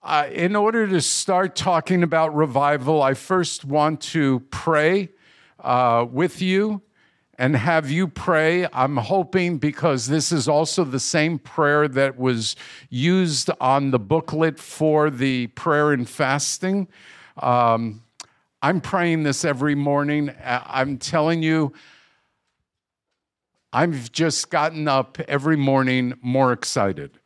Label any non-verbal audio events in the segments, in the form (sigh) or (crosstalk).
Uh, in order to start talking about revival, I first want to pray uh, with you and have you pray. I'm hoping because this is also the same prayer that was used on the booklet for the prayer and fasting. Um, I'm praying this every morning. I'm telling you, I've just gotten up every morning more excited.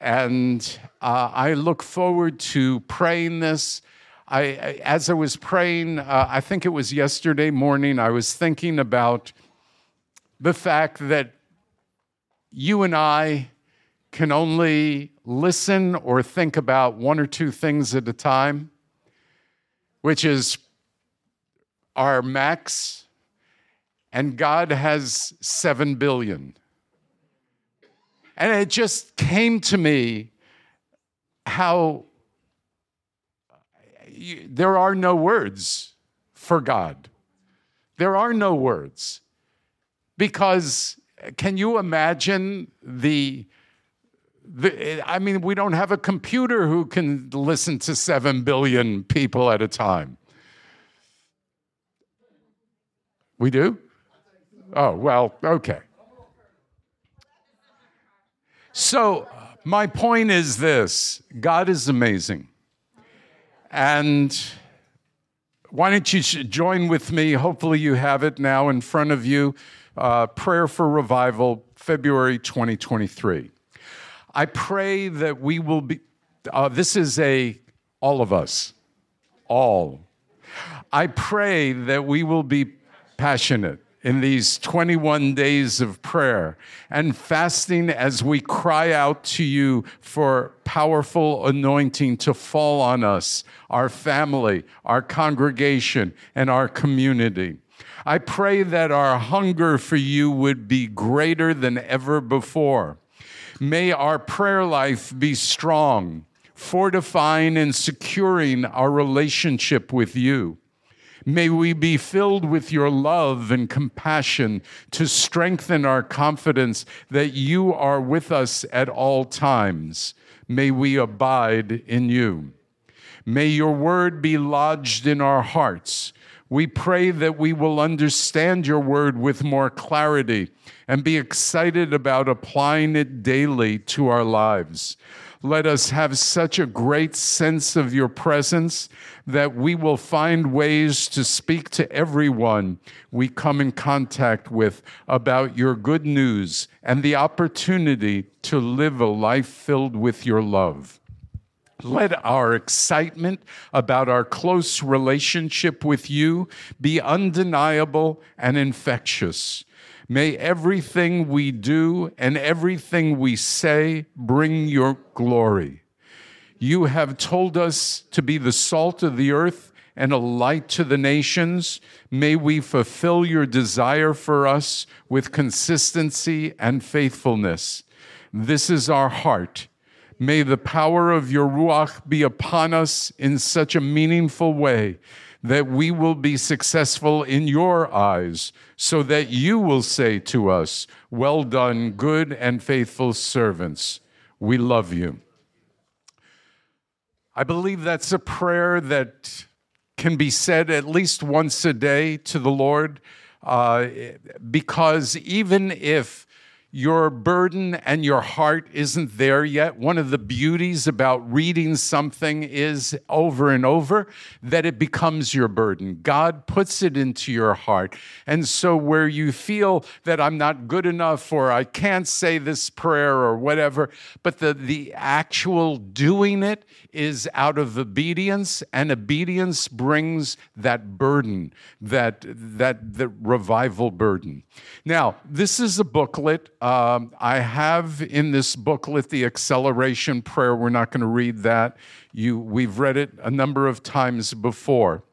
And uh, I look forward to praying this. I, as I was praying, uh, I think it was yesterday morning, I was thinking about the fact that you and I can only listen or think about one or two things at a time, which is our max, and God has seven billion. And it just came to me how you, there are no words for God. There are no words. Because can you imagine the, the I mean, we don't have a computer who can listen to 7 billion people at a time. We do? Oh, well, okay. So, my point is this God is amazing. And why don't you join with me? Hopefully, you have it now in front of you. Uh, Prayer for Revival, February 2023. I pray that we will be, uh, this is a, all of us, all. I pray that we will be passionate in these 21 days of prayer and fasting as we cry out to you for powerful anointing to fall on us, our family, our congregation, and our community. I pray that our hunger for you would be greater than ever before. May our prayer life be strong, fortifying and securing our relationship with you. May we be filled with your love and compassion to strengthen our confidence that you are with us at all times. May we abide in you. May your word be lodged in our hearts. We pray that we will understand your word with more clarity and be excited about applying it daily to our lives. Let us have such a great sense of your presence that we will find ways to speak to everyone we come in contact with about your good news and the opportunity to live a life filled with your love. Let our excitement about our close relationship with you be undeniable and infectious. May everything we do and everything we say bring your glory. You have told us to be the salt of the earth and a light to the nations. May we fulfill your desire for us with consistency and faithfulness. This is our heart. May the power of your Ruach be upon us in such a meaningful way that we will be successful in your eyes, so that you will say to us, Well done, good and faithful servants. We love you. I believe that's a prayer that can be said at least once a day to the Lord, uh, because even if your burden and your heart isn't there yet. One of the beauties about reading something is over and over that it becomes your burden. God puts it into your heart. And so, where you feel that I'm not good enough or I can't say this prayer or whatever, but the, the actual doing it is out of obedience, and obedience brings that burden, that, that the revival burden. Now, this is a booklet. Um, I have in this booklet the acceleration prayer. We're not going to read that. You, we've read it a number of times before.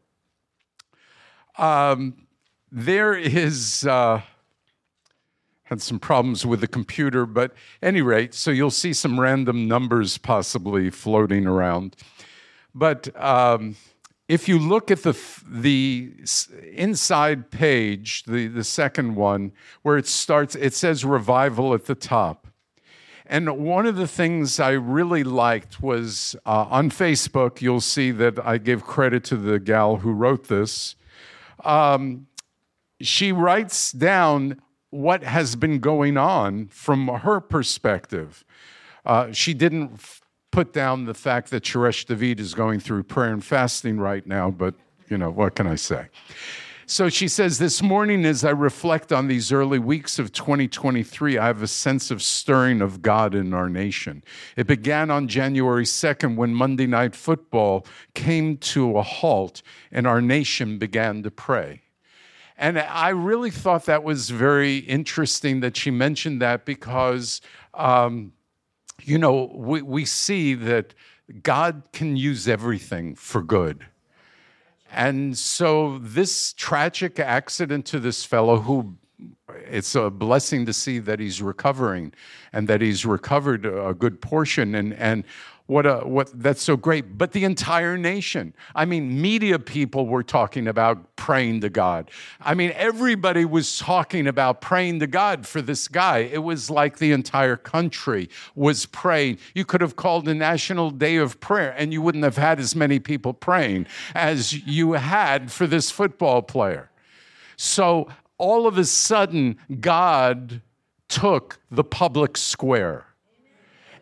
Um, there is. Uh, had some problems with the computer, but any rate, so you'll see some random numbers possibly floating around. But um, if you look at the, the inside page, the, the second one, where it starts, it says revival at the top. And one of the things I really liked was uh, on Facebook, you'll see that I give credit to the gal who wrote this. Um, she writes down what has been going on from her perspective. Uh, she didn't put down the fact that Suresh David is going through prayer and fasting right now, but you know, what can I say? So she says, This morning, as I reflect on these early weeks of 2023, I have a sense of stirring of God in our nation. It began on January 2nd when Monday Night Football came to a halt and our nation began to pray. And I really thought that was very interesting that she mentioned that because, um, you know, we, we see that God can use everything for good. And so, this tragic accident to this fellow, who it's a blessing to see that he's recovering and that he's recovered a good portion. And, and what a what that's so great. But the entire nation. I mean media people were talking about praying to god. I mean everybody was talking about praying to god for this guy. It was like the entire country was praying. You could have called a national day of prayer and you wouldn't have had as many people praying as you had for this football player. So all of a sudden god took the public square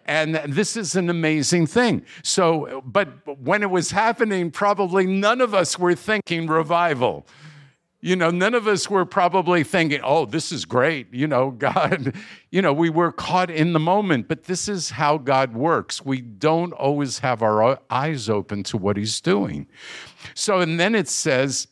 and this is an amazing thing. So, but when it was happening, probably none of us were thinking revival. You know, none of us were probably thinking, oh, this is great. You know, (laughs) God, you know, we were caught in the moment, but this is how God works. We don't always have our eyes open to what He's doing. So, and then it says,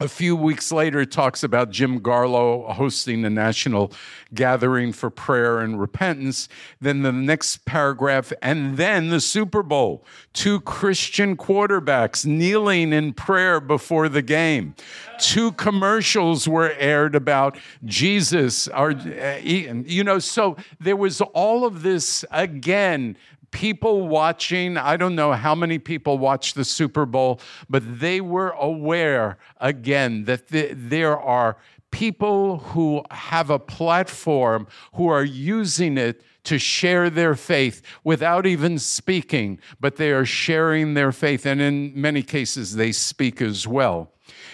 a few weeks later, it talks about Jim Garlow hosting a national gathering for prayer and repentance. Then the next paragraph, and then the Super Bowl. Two Christian quarterbacks kneeling in prayer before the game. Two commercials were aired about Jesus. Our, uh, you know, so there was all of this again people watching, I don't know how many people watched the Super Bowl, but they were aware again that the, there are people who have a platform who are using it to share their faith without even speaking, but they are sharing their faith. And in many cases, they speak as well.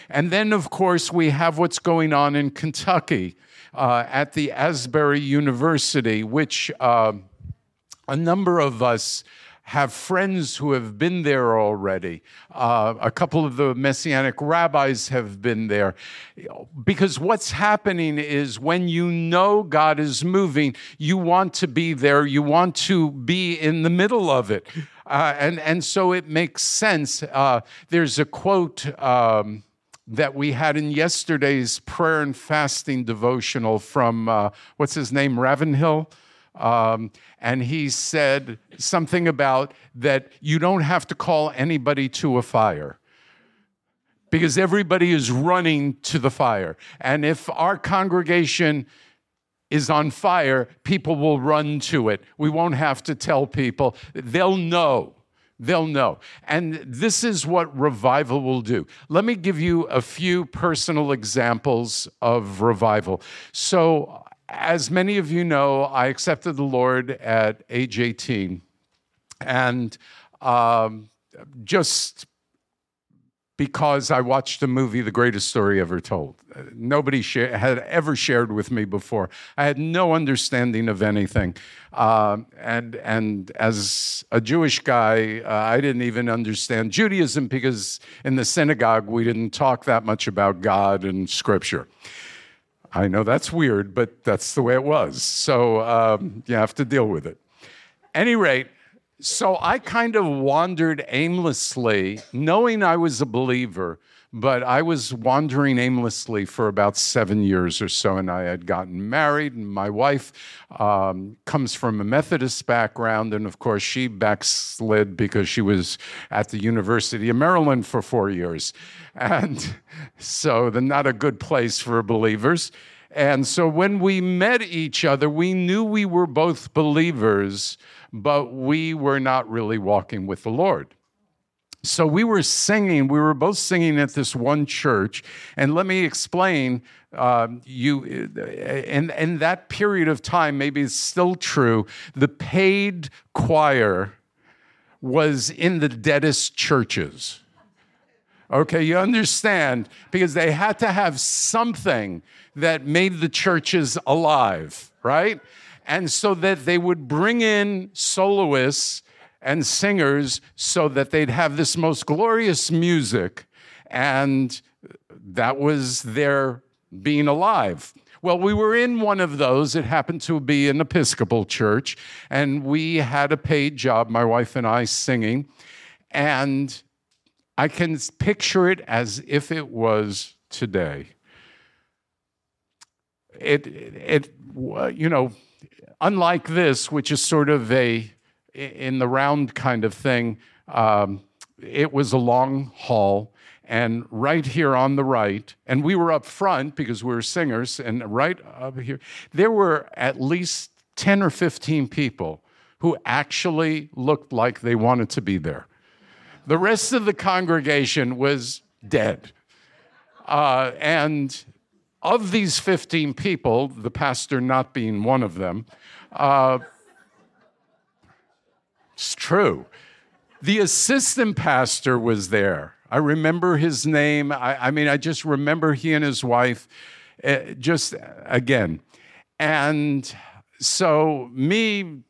And then, of course, we have what's going on in Kentucky uh, at the Asbury University, which. Uh, a number of us have friends who have been there already. Uh, a couple of the messianic rabbis have been there. Because what's happening is when you know God is moving, you want to be there, you want to be in the middle of it. Uh, and, and so it makes sense. Uh, there's a quote. Um, that we had in yesterday's prayer and fasting devotional from uh, what's his name, Ravenhill? Um, and he said something about that you don't have to call anybody to a fire because everybody is running to the fire. And if our congregation is on fire, people will run to it. We won't have to tell people, they'll know. They'll know. And this is what revival will do. Let me give you a few personal examples of revival. So, as many of you know, I accepted the Lord at age 18. And um, just because I watched a movie, The Greatest Story Ever Told. Nobody had ever shared with me before. I had no understanding of anything. Uh, and, and as a Jewish guy, uh, I didn't even understand Judaism because in the synagogue, we didn't talk that much about God and scripture. I know that's weird, but that's the way it was. So um, you have to deal with it. Any rate, so I kind of wandered aimlessly, knowing I was a believer, but I was wandering aimlessly for about seven years or so, and I had gotten married. And my wife um, comes from a Methodist background, and of course, she backslid because she was at the University of Maryland for four years. And (laughs) so, the not a good place for believers. And so, when we met each other, we knew we were both believers, but we were not really walking with the Lord. So we were singing, we were both singing at this one church. And let me explain uh, you in, in that period of time, maybe it's still true, the paid choir was in the deadest churches. Okay, you understand? Because they had to have something that made the churches alive, right? And so that they would bring in soloists and singers so that they'd have this most glorious music. And that was their being alive. Well, we were in one of those. It happened to be an Episcopal church, and we had a paid job, my wife and I singing. And I can picture it as if it was today. It, it, you know, unlike this, which is sort of a in the round kind of thing, um, it was a long haul. And right here on the right, and we were up front because we were singers, and right up here, there were at least 10 or 15 people who actually looked like they wanted to be there. The rest of the congregation was dead. Uh, and of these 15 people, the pastor not being one of them, uh, it's true. The assistant pastor was there. I remember his name. I, I mean, I just remember he and his wife, uh, just again. And so, me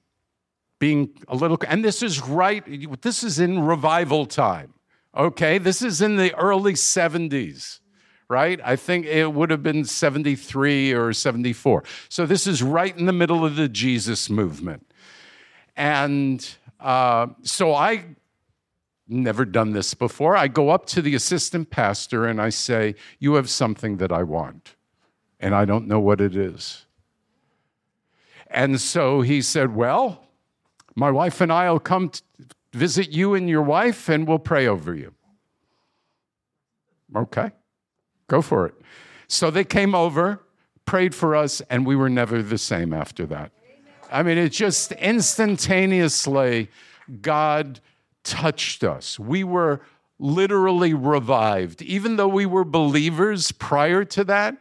being a little, and this is right, this is in revival time, okay? This is in the early 70s right? I think it would have been 73 or 74. So this is right in the middle of the Jesus movement. And uh, so I never done this before. I go up to the assistant pastor and I say, You have something that I want, and I don't know what it is. And so he said, Well, my wife and I will come visit you and your wife, and we'll pray over you. Okay. Go for it. So they came over, prayed for us, and we were never the same after that. I mean, it just instantaneously, God touched us. We were literally revived. Even though we were believers prior to that,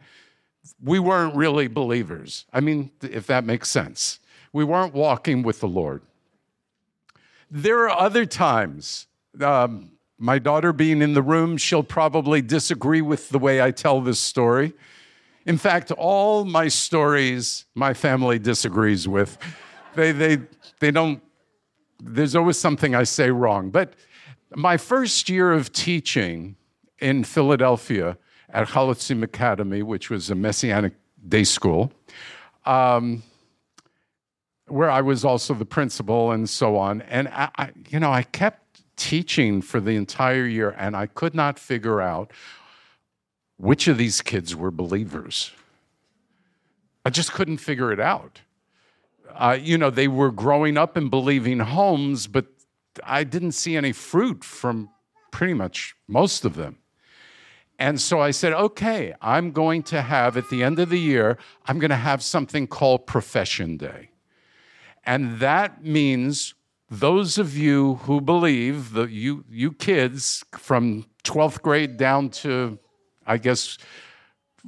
we weren't really believers. I mean, if that makes sense. We weren't walking with the Lord. There are other times, um, my daughter being in the room, she'll probably disagree with the way I tell this story. In fact, all my stories, my family disagrees with. They, they, they don't, there's always something I say wrong. But my first year of teaching in Philadelphia at Chalutzim Academy, which was a Messianic day school, um, where I was also the principal and so on. And I, I, you know, I kept teaching for the entire year, and I could not figure out which of these kids were believers. I just couldn't figure it out. Uh, you know, they were growing up in believing homes, but I didn't see any fruit from pretty much most of them. And so I said, okay, I'm going to have, at the end of the year, I'm going to have something called Profession Day. And that means those of you who believe, the, you, you kids from 12th grade down to, I guess,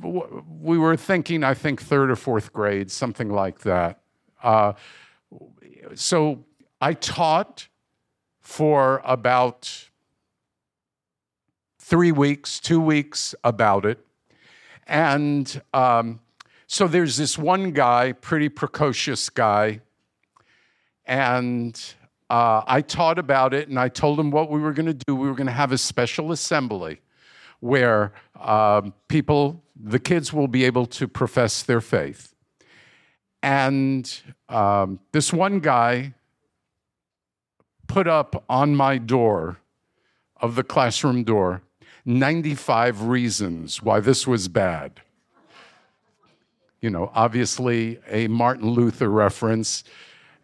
we were thinking, I think, third or fourth grade, something like that. Uh, so I taught for about three weeks, two weeks about it. And um, so there's this one guy, pretty precocious guy, and uh, I taught about it and I told him what we were going to do. We were going to have a special assembly where um, people, the kids, will be able to profess their faith. And um, this one guy put up on my door of the classroom door 95 reasons why this was bad. You know, obviously a Martin Luther reference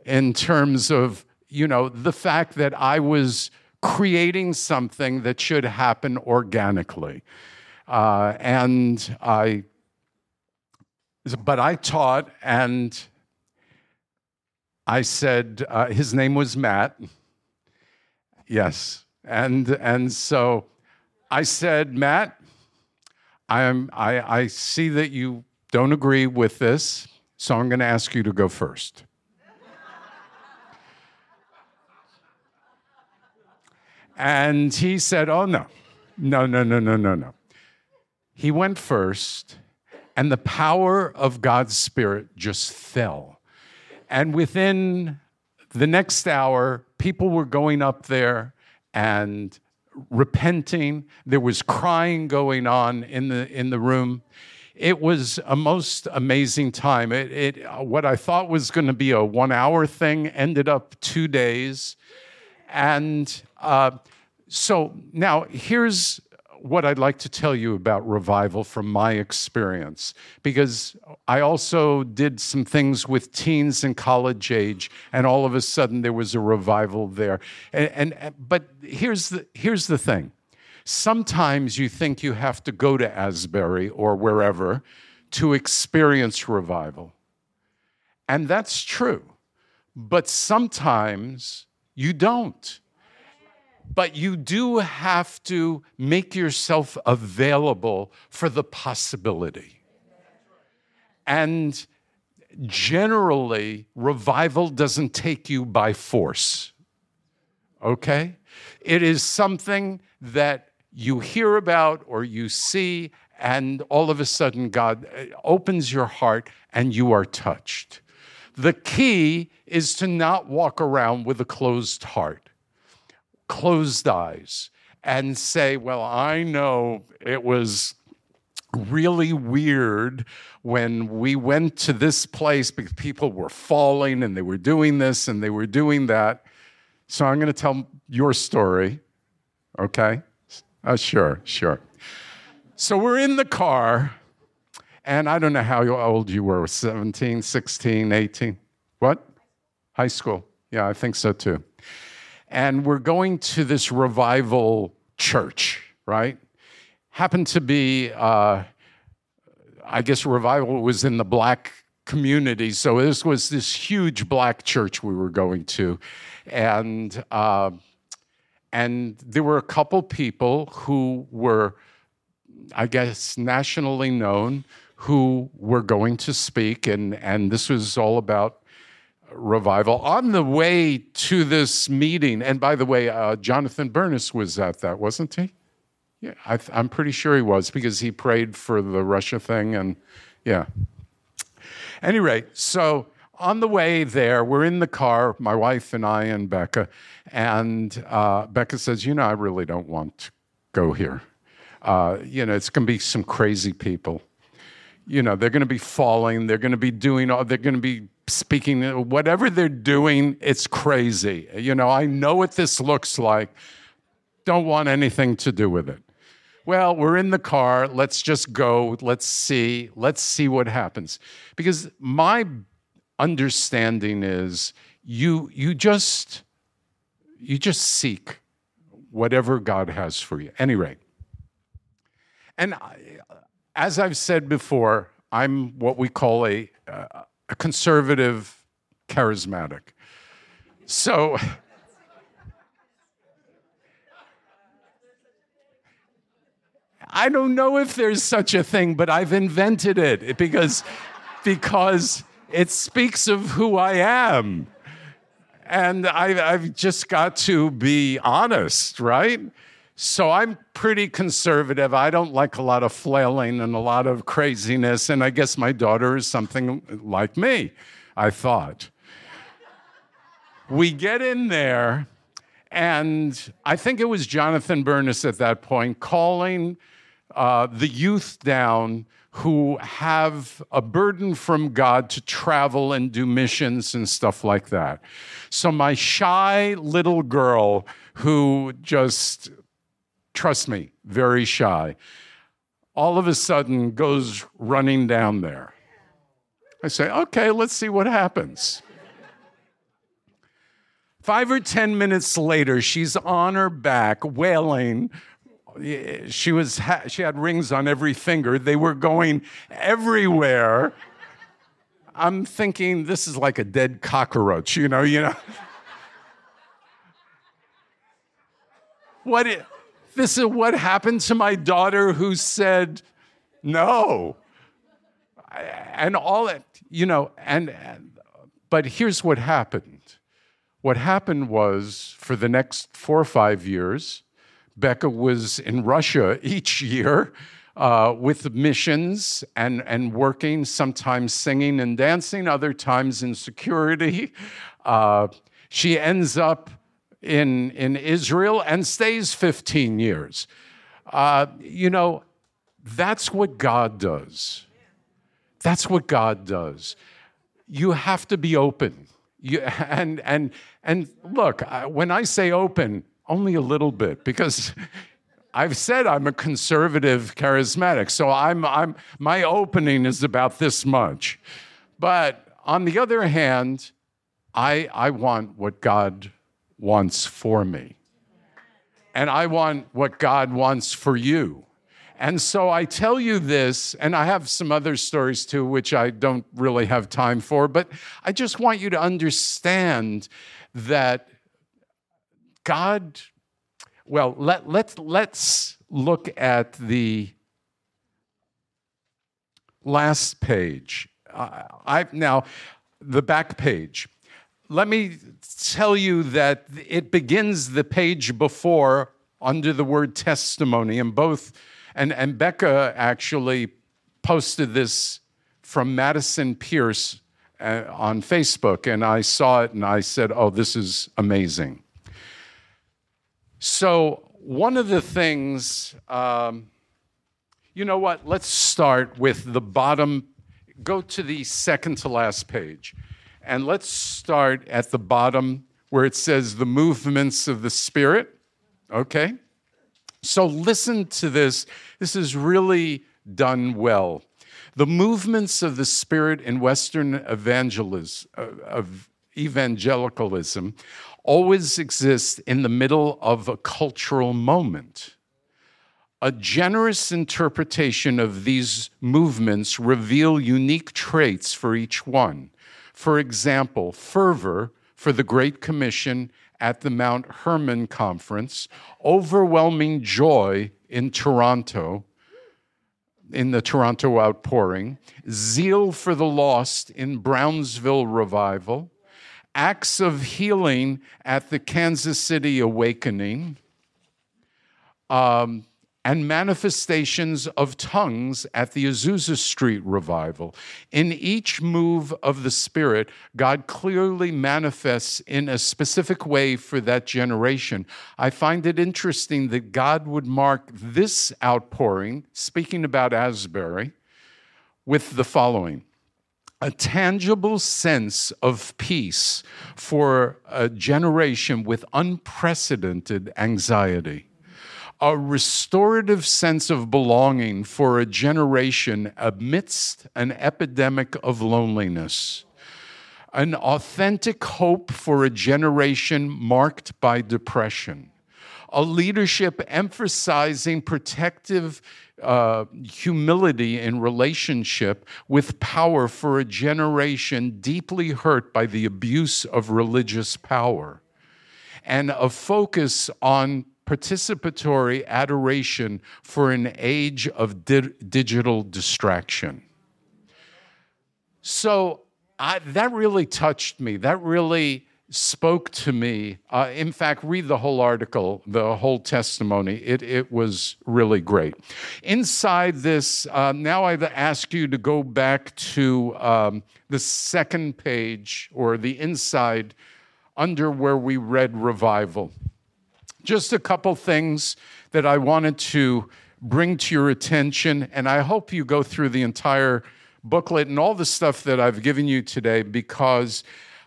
in terms of you know, the fact that I was creating something that should happen organically. Uh, and I, but I taught, and I said, uh, his name was Matt. Yes, And, and so I said, Matt, I, am, I, I see that you don't agree with this, so I'm going to ask you to go first. And he said, Oh, no, no, no, no, no, no, no. He went first, and the power of God's Spirit just fell. And within the next hour, people were going up there and repenting. There was crying going on in the, in the room. It was a most amazing time. It, it what I thought was going to be a one hour thing ended up two days. And uh, so now here's what I'd like to tell you about revival from my experience, because I also did some things with teens and college age, and all of a sudden there was a revival there. And, and but here's the here's the thing: sometimes you think you have to go to Asbury or wherever to experience revival, and that's true. But sometimes you don't but you do have to make yourself available for the possibility. And generally, revival doesn't take you by force. Okay? It is something that you hear about or you see, and all of a sudden, God uh, opens your heart and you are touched. The key is to not walk around with a closed heart closed eyes and say, Well, I know it was really weird when we went to this place because people were falling and they were doing this and they were doing that. So I'm going to tell your story, okay? Uh, sure, sure. So we're in the car, and I don't know how old you were 17, 16, 18. What? High school. Yeah, I think so too and we're going to this revival church, right? Happened to be, uh, I guess, revival was in the black community. So this was this huge black church we were going to, and uh, and there were a couple people who were, I guess, nationally known who were going to speak, and and this was all about revival. On the way to this meeting, and by the way, uh, Jonathan Bernis was at that, wasn't he? Yeah, I am pretty sure he was because he prayed for the Russia thing, and yeah. Anyway, so on the way there, we're in the car, my wife and I and Becca, and uh, Becca says, "You know, I really don't want to go here. Uh, you know, it's going to be some crazy people." you know they're going to be falling they're going to be doing all they're going to be speaking, whatever they're doing, it's crazy. You know, I know what this looks like. Don't want anything to do with it. Well, we're in the car. Let's just go. Let's see. Let's see what happens. Because my understanding is you you just you just seek whatever God has for you. Anyway, and I, as I've said before, I'm what we call a uh, a conservative charismatic. So, I don't know if there's such a thing, but I've invented it because, because it speaks of who I am. And I, I've just got to be honest, right? So I'm pretty conservative. I don't like a lot of flailing and a lot of craziness. And I guess my daughter is something like me, I thought. we get in there, and I think it was Jonathan Bernis at that point calling uh, the youth down who have a burden from God to travel and do missions and stuff like that. So my shy little girl who just trust me, very shy, all of a sudden goes running down there. I say, okay, let's see what happens. Five or 10 minutes later, she's on her back, wailing. She, was, she had rings on every finger. They were going everywhere. I'm thinking this is like a dead cockroach, you know, you know. (laughs) what this is what happened to my daughter who said no. And all it, you know, and, and but here's what happened. What happened was for the next four or five years, Becca was in Russia each year uh, with missions and, and working, sometimes singing and dancing, other times in security. Uh, she ends up in, in Israel and stays 15 years. Uh, you know, that's what God does. That's what God does. You have to be open. You, (laughs) and, and, and look, when I say open, only a little bit, because (laughs) I've said I'm a conservative charismatic, so I'm, I'm, my opening is about this much. But on the other hand, I, I want what God wants for me. And I want what God wants for you. And so I tell you this, and I have some other stories too, which I don't really have time for, but I just want you to understand that God well, let, let's, let's look at the last page. Uh, I, now, the back page. Let me tell you that it begins the page before under the word testimony, and both, and, and Becca actually posted this from Madison Pierce uh, on Facebook, and I saw it and I said, Oh, this is amazing. So, one of the things, um, you know what? Let's start with the bottom. Go to the second to last page. And let's start at the bottom where it says the movements of the Spirit. Okay? So, listen to this. This is really done well. The movements of the Spirit in Western evangelism, uh, of evangelicalism always exist in the middle of a cultural moment. A generous interpretation of these movements reveal unique traits for each one. For example, fervor for the Great Commission at the Mount Hermon Conference, overwhelming joy in Toronto, in the Toronto outpouring, zeal for the lost in Brownsville revival, acts of healing at the Kansas City Awakening, um, and manifestations of tongues at the Azusa Street revival. In each move of the Spirit, God clearly manifests in a specific way for that generation. I find it interesting that God would mark this outpouring, speaking about Asbury, with the following a tangible sense of peace for a generation with unprecedented anxiety, a restorative sense of belonging for a generation amidst an epidemic of loneliness, an authentic hope for a generation marked by depression. A leadership emphasizing protective uh, humility in relationship with power for a generation deeply hurt by the abuse of religious power, and a focus on participatory adoration for an age of di- digital distraction. So I, that really touched me. That really spoke to me. Uh, in fact, read the whole article, the whole testimony. It, it was really great. Inside this, uh, now I ask you to go back to um, the second page or the inside under where we read revival. Just a couple things that I wanted to bring to your attention, and I hope you go through the entire booklet and all the stuff that I've given you today because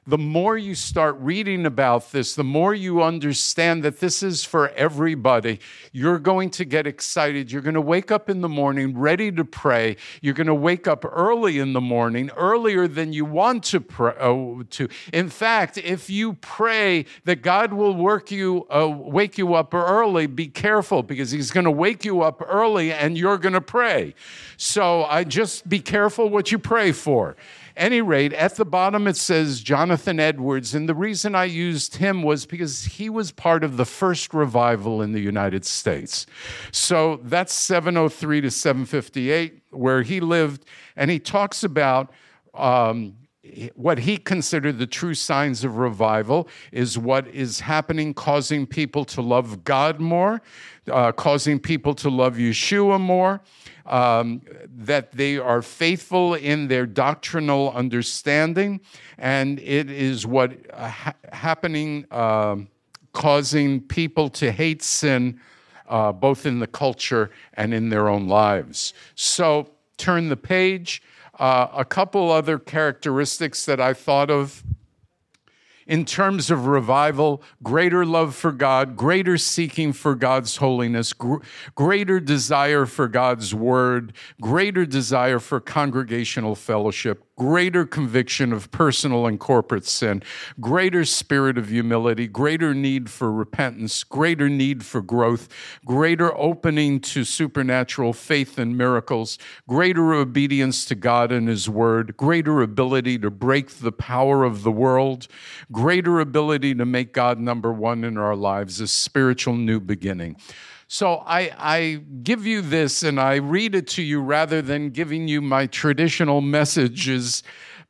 the more you start reading about this, the more you understand that this is for everybody. You're going to get excited. You're going to wake up in the morning ready to pray. You're going to wake up early in the morning, earlier than you want to pray. Uh, to. In fact, if you pray that God will work you, uh, wake you up early, be careful because He's going to wake you up early and you're going to pray. So I just be careful what you pray for. Any rate, at the bottom it says Jonathan Edwards. And the reason I used him was because he was part of the first revival in the United States. So that's 703 to 758, where he lived. And he talks about um, what he considered the true signs of revival is what is happening, causing people to love God more, uh, causing people to love Yeshua more, um, that they are faithful in their doctrinal understanding, and it is what uh, ha- happening, uh, causing people to hate sin, uh, both in the culture and in their own lives. So turn the page. Uh, a couple other characteristics that I thought of in terms of revival, greater love for God, greater seeking for God's holiness, gr- greater desire for God's word, greater desire for congregational fellowship, greater conviction of personal and corporate sin, greater spirit of humility, greater need for repentance, greater need for growth, greater opening to supernatural faith and miracles, greater obedience to God and His Word, greater ability to break the power of the world, greater ability to make God number one in our lives, a spiritual new beginning. So I, I, give you this and I read it to you rather than giving you my traditional messages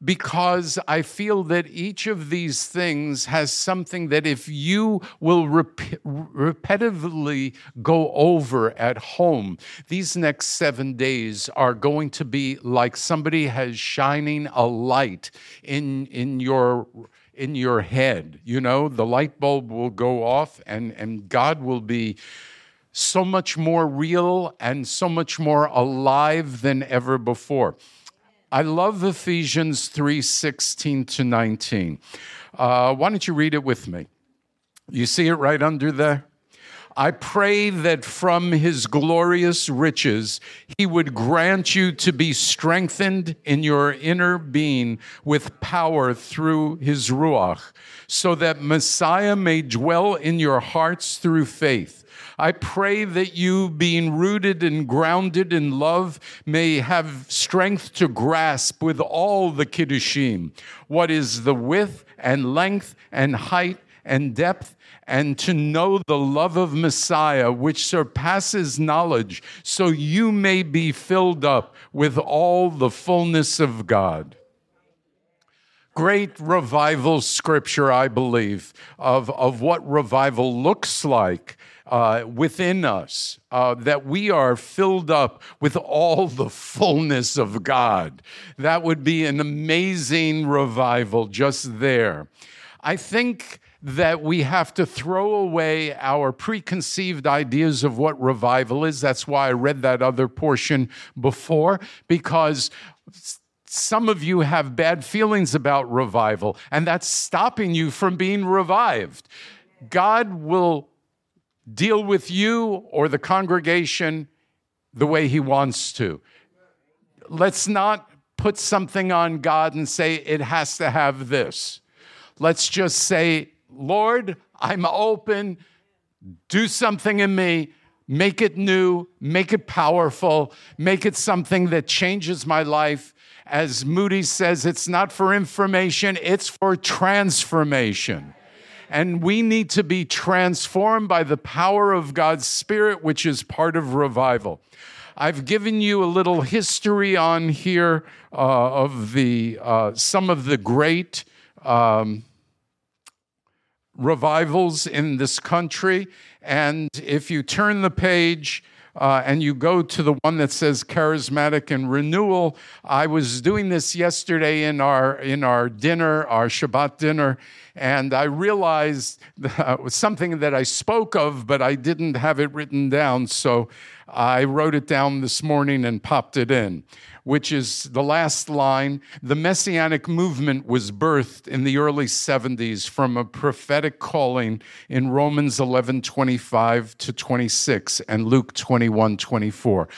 because I feel that each of these things has something that if you will rep- repetitively go over at home, these next seven days are going to be like somebody has shining a light in, in your in your head. You know, the light bulb will go off and, and God will be so much more real and so much more alive than ever before. I love Ephesians 3 16 to 19. Uh, why don't you read it with me? You see it right under there? I pray that from his glorious riches, he would grant you to be strengthened in your inner being with power through his Ruach, so that Messiah may dwell in your hearts through faith I pray that you, being rooted and grounded in love, may have strength to grasp with all the Kiddushim what is the width and length and height and depth, and to know the love of Messiah, which surpasses knowledge, so you may be filled up with all the fullness of God. Great revival scripture, I believe, of, of what revival looks like uh, within us, uh, that we are filled up with all the fullness of God. That would be an amazing revival just there. I think that we have to throw away our preconceived ideas of what revival is. That's why I read that other portion before, because some of you have bad feelings about revival, and that's stopping you from being revived. God will deal with you or the congregation the way he wants to. Let's not put something on God and say it has to have this. Let's just say, Lord, I'm open. Do something in me. Make it new, make it powerful, make it something that changes my life. As Moody says, it's not for information, it's for transformation and we need to be transformed by the power of God's Spirit, which is part of revival. I've given you a little history on here uh, of the uh, some of the great um, revivals in this country, and if you turn the page. Uh, and you go to the one that says charismatic and renewal. I was doing this yesterday in our in our dinner, our Shabbat dinner, and I realized that was (laughs) something that I spoke of, but I didn't have it written down. So I wrote it down this morning and popped it in, which is the last line. The Messianic movement was birthed in the early 70s from a prophetic calling in Romans 11 25 to 26 and Luke 21 24.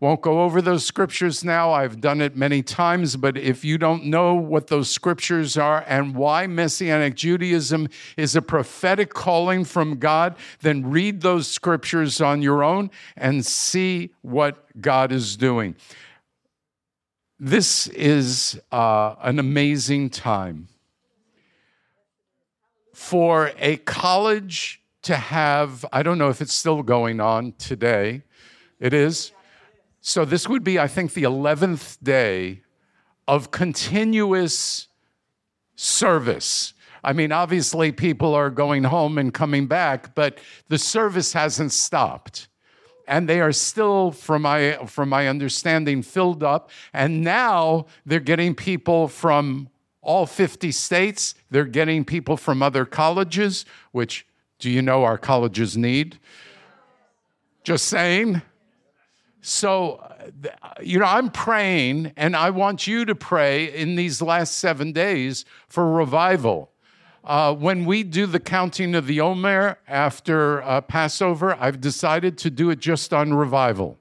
Won't go over those scriptures now. I've done it many times, but if you don't know what those scriptures are and why Messianic Judaism is a prophetic calling from God, then read those scriptures on your own and see what God is doing. this is uh, an amazing time for a college to have, I don't know if it's still going on today. It is. So this would be, I think, the 11th day of continuous service. I mean, obviously, people are going home and coming back, but the service hasn't stopped and they are still, from my, from my understanding, filled up. And now they're getting people from all 50 states. They're getting people from other colleges, which do you know our colleges need? Just saying. So, you know, I'm praying, and I want you to pray in these last seven days for revival. Uh, when we do the counting of the Omer after uh, Passover, I've decided to do it just on revival.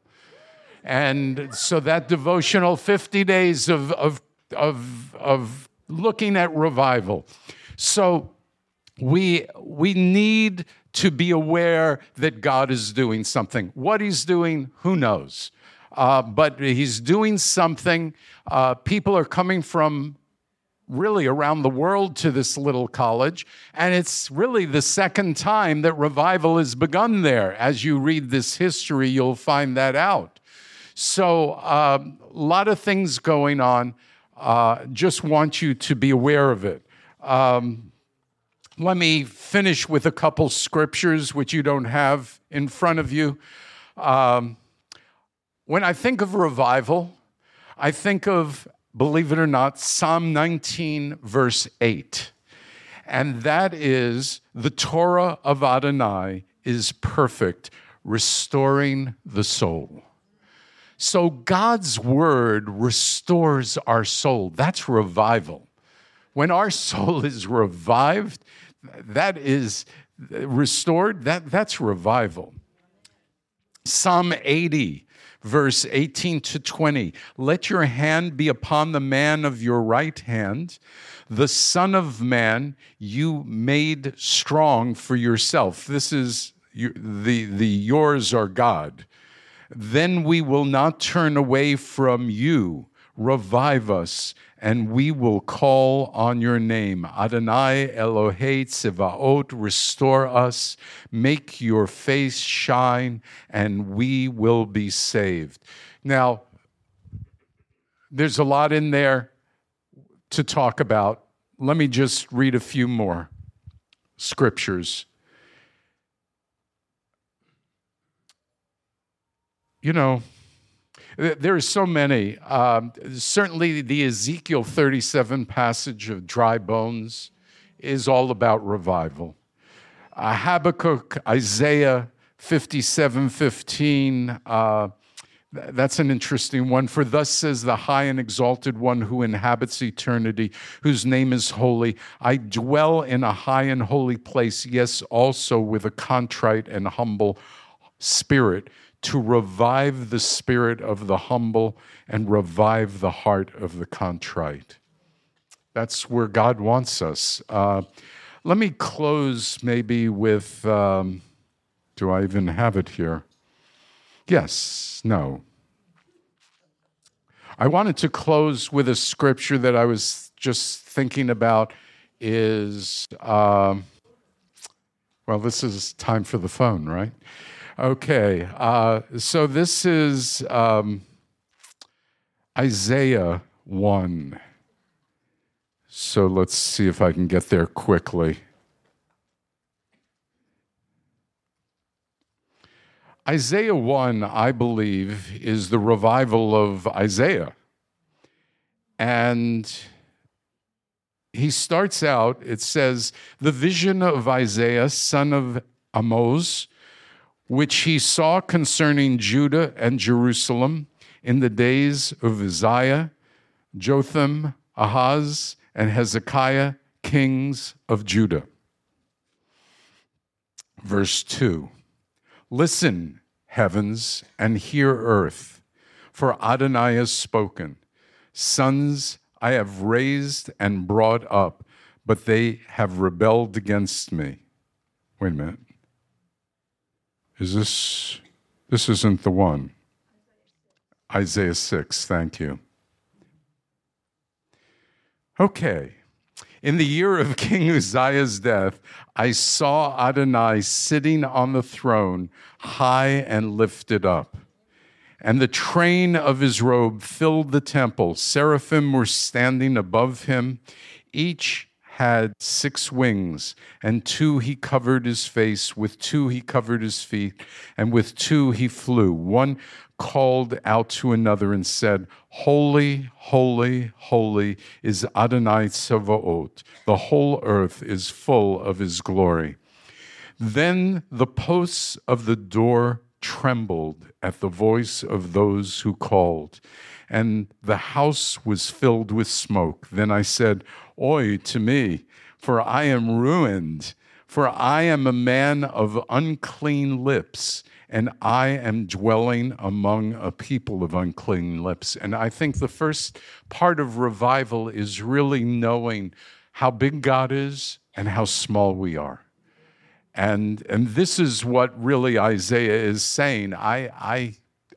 And so that devotional 50 days of, of, of, of looking at revival. So we, we need to be aware that God is doing something. What he's doing, who knows? Uh, but he's doing something. Uh, people are coming from really around the world to this little college. And it's really the second time that revival has begun there. As you read this history, you'll find that out. So, a um, lot of things going on. Uh, just want you to be aware of it. Um, let me finish with a couple scriptures which you don't have in front of you. Um, when I think of revival, I think of believe it or not, Psalm 19, verse 8. And that is the Torah of Adonai is perfect, restoring the soul. So God's word restores our soul. That's revival. When our soul is revived, that is restored, that, that's revival. Psalm 80 verse 18 to 20. Let your hand be upon the man of your right hand, the Son of Man you made strong for yourself. This is the, the yours are God. Then we will not turn away from you. Revive us and we will call on your name. Adonai Elohei Tsevaot, restore us, make your face shine, and we will be saved. Now, there's a lot in there to talk about. Let me just read a few more scriptures. You know, there are so many. Um, certainly, the Ezekiel 37 passage of dry bones is all about revival. Uh, Habakkuk, Isaiah 57 15. Uh, that's an interesting one. For thus says the high and exalted one who inhabits eternity, whose name is holy. I dwell in a high and holy place, yes, also with a contrite and humble spirit to revive the spirit of the humble and revive the heart of the contrite. That's where God wants us. Uh, let me close maybe with um, do I even have it here? Yes, no. I wanted to close with a scripture that I was just thinking about is, um, well, this is time for the phone, right? Okay, uh, so this is um, Isaiah 1. So let's see if I can get there quickly. Isaiah 1, I believe, is the revival of Isaiah. And he starts out, it says, the vision of Isaiah, son of Amos, which he saw concerning Judah and Jerusalem in the days of Uzziah, Jotham, Ahaz, and Hezekiah, kings of Judah. Verse 2 Listen, heavens, and hear earth, for Adonai has spoken. Sons I have raised and brought up, but they have rebelled against me. Wait a minute. Is this, this isn't the one? Isaiah 6, thank you. Okay. In the year of (laughs) King Uzziah's death, I saw Adonai sitting on the throne, high and lifted up. And the train of his robe filled the temple. Seraphim were standing above him. Each had six wings, and two he covered his face, with two he covered his feet, and with two he flew. One called out to another and said, Holy, holy, holy is Adonai Tsevaot. The whole earth is full of his glory. Then the posts of the door trembled at the voice of those who called, and the house was filled with smoke. Then I said, Oi to me, for I am ruined, for I am a man of unclean lips, and I am dwelling among a people of unclean lips. And I think the first part of revival is really knowing how big God is and how small we are. And, and this is what really Isaiah is saying. I, I,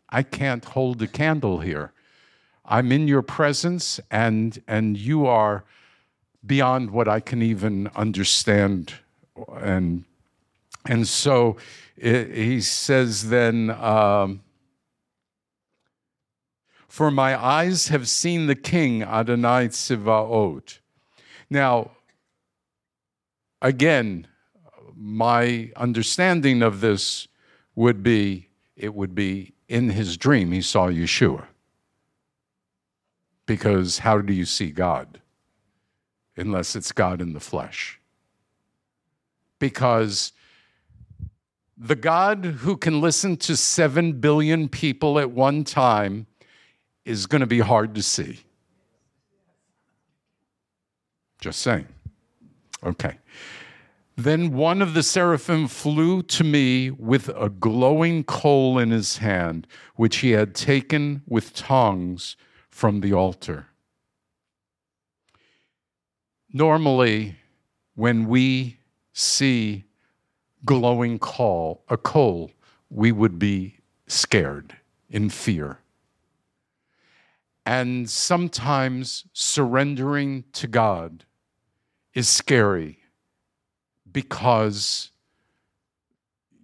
I can't hold a candle here. I'm in your presence, and, and you are beyond what I can even understand. And, and so it, he says then, um, For my eyes have seen the king, Adonai Tzivaot. Now, again, my understanding of this would be it would be in his dream he saw Yeshua. Because how do you see God? unless it's God in the flesh. Because the God who can listen to 7 billion people at one time is going to be hard to see. Just saying. Okay. Then one of the seraphim flew to me with a glowing coal in his hand, which he had taken with tongs from the altar. Normally, when we see glowing coal, a coal, we would be scared, in fear. And sometimes surrendering to God is scary because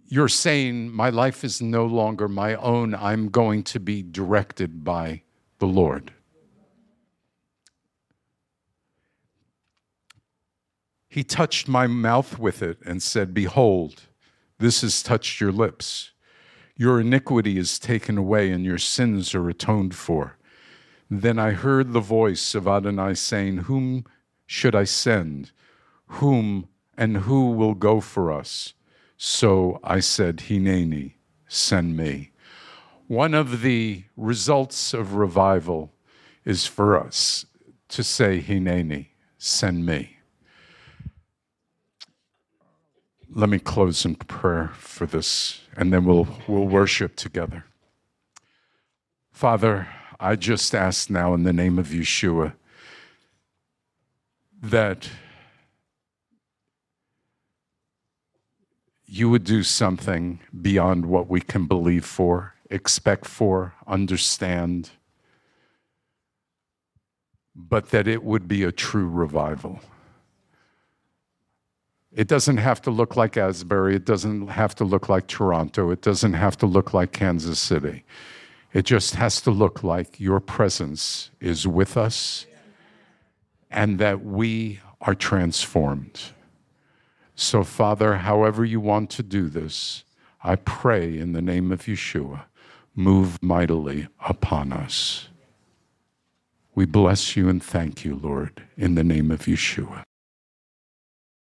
you're saying, My life is no longer my own. I'm going to be directed by the Lord. He touched my mouth with it and said, Behold, this has touched your lips. Your iniquity is taken away and your sins are atoned for. Then I heard the voice of Adonai saying, Whom should I send? Whom and who will go for us? So I said, Hineni, send me. One of the results of revival is for us to say, Hineni, send me. Let me close in prayer for this, and then we'll, we'll worship together. Father, I just ask now in the name of Yeshua that you would do something beyond what we can believe for, expect for, understand, but that it would be a true revival. It doesn't have to look like Asbury. It doesn't have to look like Toronto. It doesn't have to look like Kansas City. It just has to look like your presence is with us and that we are transformed. So, Father, however you want to do this, I pray in the name of Yeshua, move mightily upon us. We bless you and thank you, Lord, in the name of Yeshua.